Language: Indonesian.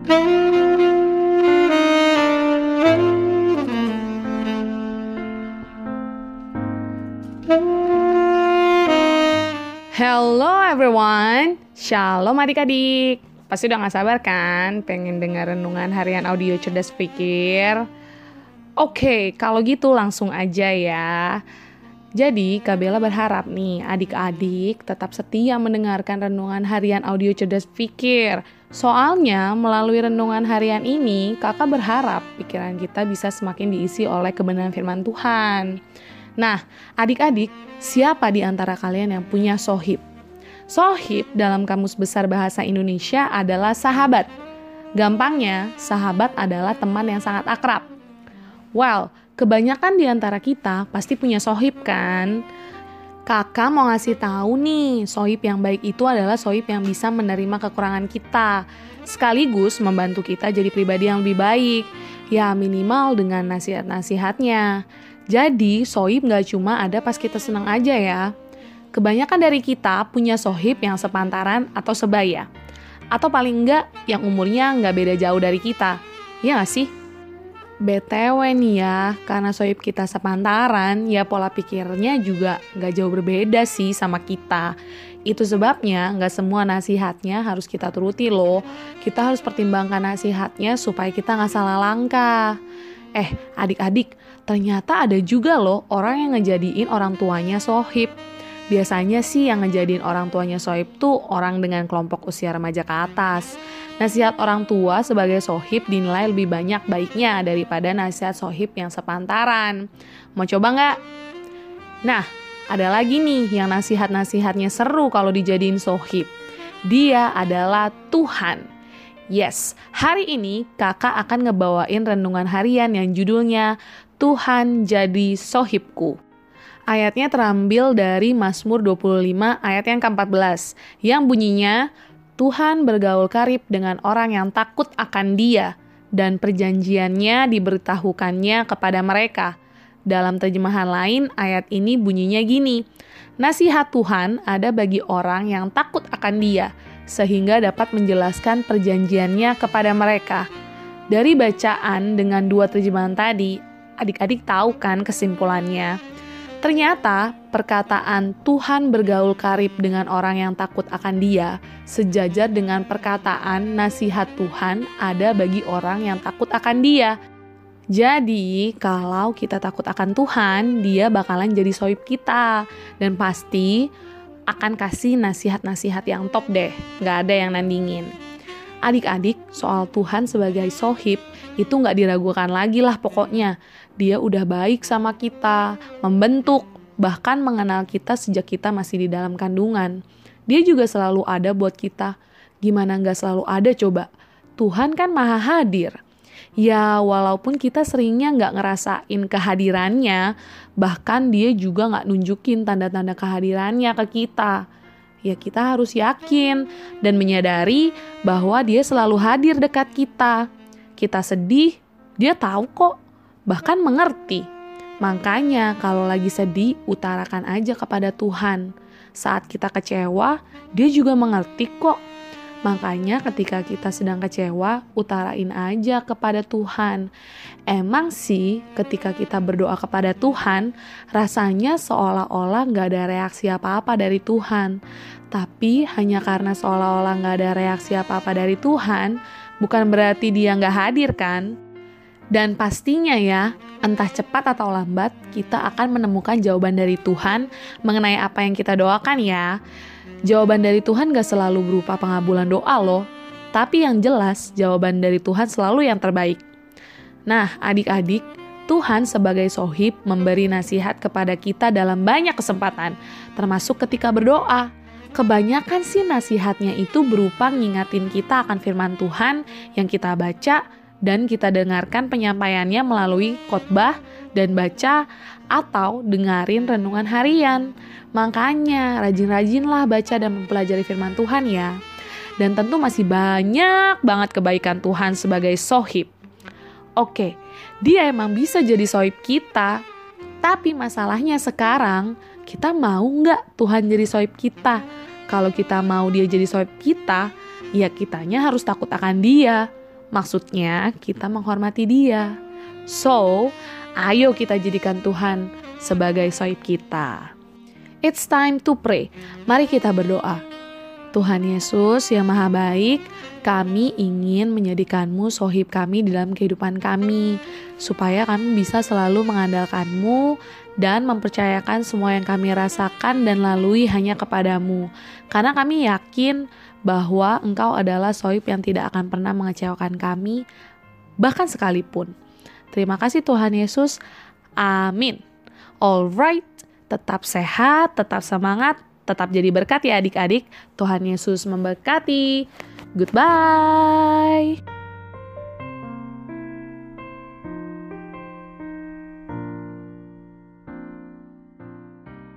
Hello everyone, Shalom adik-adik. Pasti udah gak sabar kan? Pengen dengar renungan harian audio cerdas pikir? Oke, okay, kalau gitu langsung aja ya. Jadi, Kabela berharap nih adik-adik tetap setia mendengarkan renungan harian audio cerdas pikir. Soalnya, melalui renungan harian ini, kakak berharap pikiran kita bisa semakin diisi oleh kebenaran firman Tuhan. Nah, adik-adik, siapa di antara kalian yang punya sohib? Sohib dalam Kamus Besar Bahasa Indonesia adalah sahabat. Gampangnya, sahabat adalah teman yang sangat akrab. Well, kebanyakan di antara kita pasti punya sohib kan? Kakak mau ngasih tahu nih, sohib yang baik itu adalah sohib yang bisa menerima kekurangan kita, sekaligus membantu kita jadi pribadi yang lebih baik. Ya minimal dengan nasihat-nasihatnya. Jadi, sohib nggak cuma ada pas kita senang aja ya. Kebanyakan dari kita punya sohib yang sepantaran atau sebaya. Atau paling enggak yang umurnya nggak beda jauh dari kita. Ya nggak sih? BTW nih ya, karena sohib kita sepantaran, ya pola pikirnya juga nggak jauh berbeda sih sama kita. Itu sebabnya nggak semua nasihatnya harus kita turuti loh. Kita harus pertimbangkan nasihatnya supaya kita nggak salah langkah. Eh, adik-adik, ternyata ada juga loh orang yang ngejadiin orang tuanya sohib. Biasanya sih yang ngejadiin orang tuanya sohib tuh orang dengan kelompok usia remaja ke atas. Nasihat orang tua sebagai sohib dinilai lebih banyak baiknya daripada nasihat sohib yang sepantaran. Mau coba nggak? Nah, ada lagi nih yang nasihat-nasihatnya seru kalau dijadiin sohib. Dia adalah Tuhan. Yes, hari ini kakak akan ngebawain renungan harian yang judulnya Tuhan jadi sohibku. Ayatnya terambil dari Mazmur 25 ayat yang ke-14 yang bunyinya Tuhan bergaul karib dengan orang yang takut akan dia dan perjanjiannya diberitahukannya kepada mereka. Dalam terjemahan lain, ayat ini bunyinya gini, Nasihat Tuhan ada bagi orang yang takut akan dia, sehingga dapat menjelaskan perjanjiannya kepada mereka. Dari bacaan dengan dua terjemahan tadi, adik-adik tahu kan kesimpulannya? Ternyata perkataan Tuhan bergaul karib dengan orang yang takut akan dia sejajar dengan perkataan nasihat Tuhan ada bagi orang yang takut akan dia. Jadi, kalau kita takut akan Tuhan, dia bakalan jadi soib kita. Dan pasti akan kasih nasihat-nasihat yang top deh. Gak ada yang nandingin. Adik-adik, soal Tuhan sebagai sohib, itu nggak diragukan lagi lah pokoknya. Dia udah baik sama kita, membentuk, bahkan mengenal kita sejak kita masih di dalam kandungan. Dia juga selalu ada buat kita. Gimana nggak selalu ada coba? Tuhan kan maha hadir. Ya walaupun kita seringnya nggak ngerasain kehadirannya, bahkan dia juga nggak nunjukin tanda-tanda kehadirannya ke kita. Ya kita harus yakin dan menyadari bahwa dia selalu hadir dekat kita kita sedih, dia tahu kok, bahkan mengerti. Makanya kalau lagi sedih, utarakan aja kepada Tuhan. Saat kita kecewa, dia juga mengerti kok. Makanya ketika kita sedang kecewa, utarain aja kepada Tuhan. Emang sih ketika kita berdoa kepada Tuhan, rasanya seolah-olah gak ada reaksi apa-apa dari Tuhan. Tapi hanya karena seolah-olah gak ada reaksi apa-apa dari Tuhan, bukan berarti dia nggak hadir kan? Dan pastinya ya, entah cepat atau lambat, kita akan menemukan jawaban dari Tuhan mengenai apa yang kita doakan ya. Jawaban dari Tuhan gak selalu berupa pengabulan doa loh, tapi yang jelas jawaban dari Tuhan selalu yang terbaik. Nah, adik-adik, Tuhan sebagai sohib memberi nasihat kepada kita dalam banyak kesempatan, termasuk ketika berdoa kebanyakan sih nasihatnya itu berupa ngingatin kita akan firman Tuhan yang kita baca dan kita dengarkan penyampaiannya melalui khotbah dan baca atau dengerin renungan harian. Makanya rajin-rajinlah baca dan mempelajari firman Tuhan ya. Dan tentu masih banyak banget kebaikan Tuhan sebagai sohib. Oke, dia emang bisa jadi sohib kita, tapi masalahnya sekarang kita mau nggak Tuhan jadi sohib kita? Kalau kita mau dia jadi sohib kita, ya kitanya harus takut akan dia. Maksudnya kita menghormati dia. So, ayo kita jadikan Tuhan sebagai sohib kita. It's time to pray. Mari kita berdoa. Tuhan Yesus yang maha baik, kami ingin menjadikanmu sohib kami dalam kehidupan kami, supaya kami bisa selalu mengandalkanmu dan mempercayakan semua yang kami rasakan dan lalui hanya kepadamu. Karena kami yakin bahwa engkau adalah sohib yang tidak akan pernah mengecewakan kami, bahkan sekalipun. Terima kasih Tuhan Yesus. Amin. Alright, tetap sehat, tetap semangat, tetap jadi berkat ya adik-adik. Tuhan Yesus memberkati. Goodbye.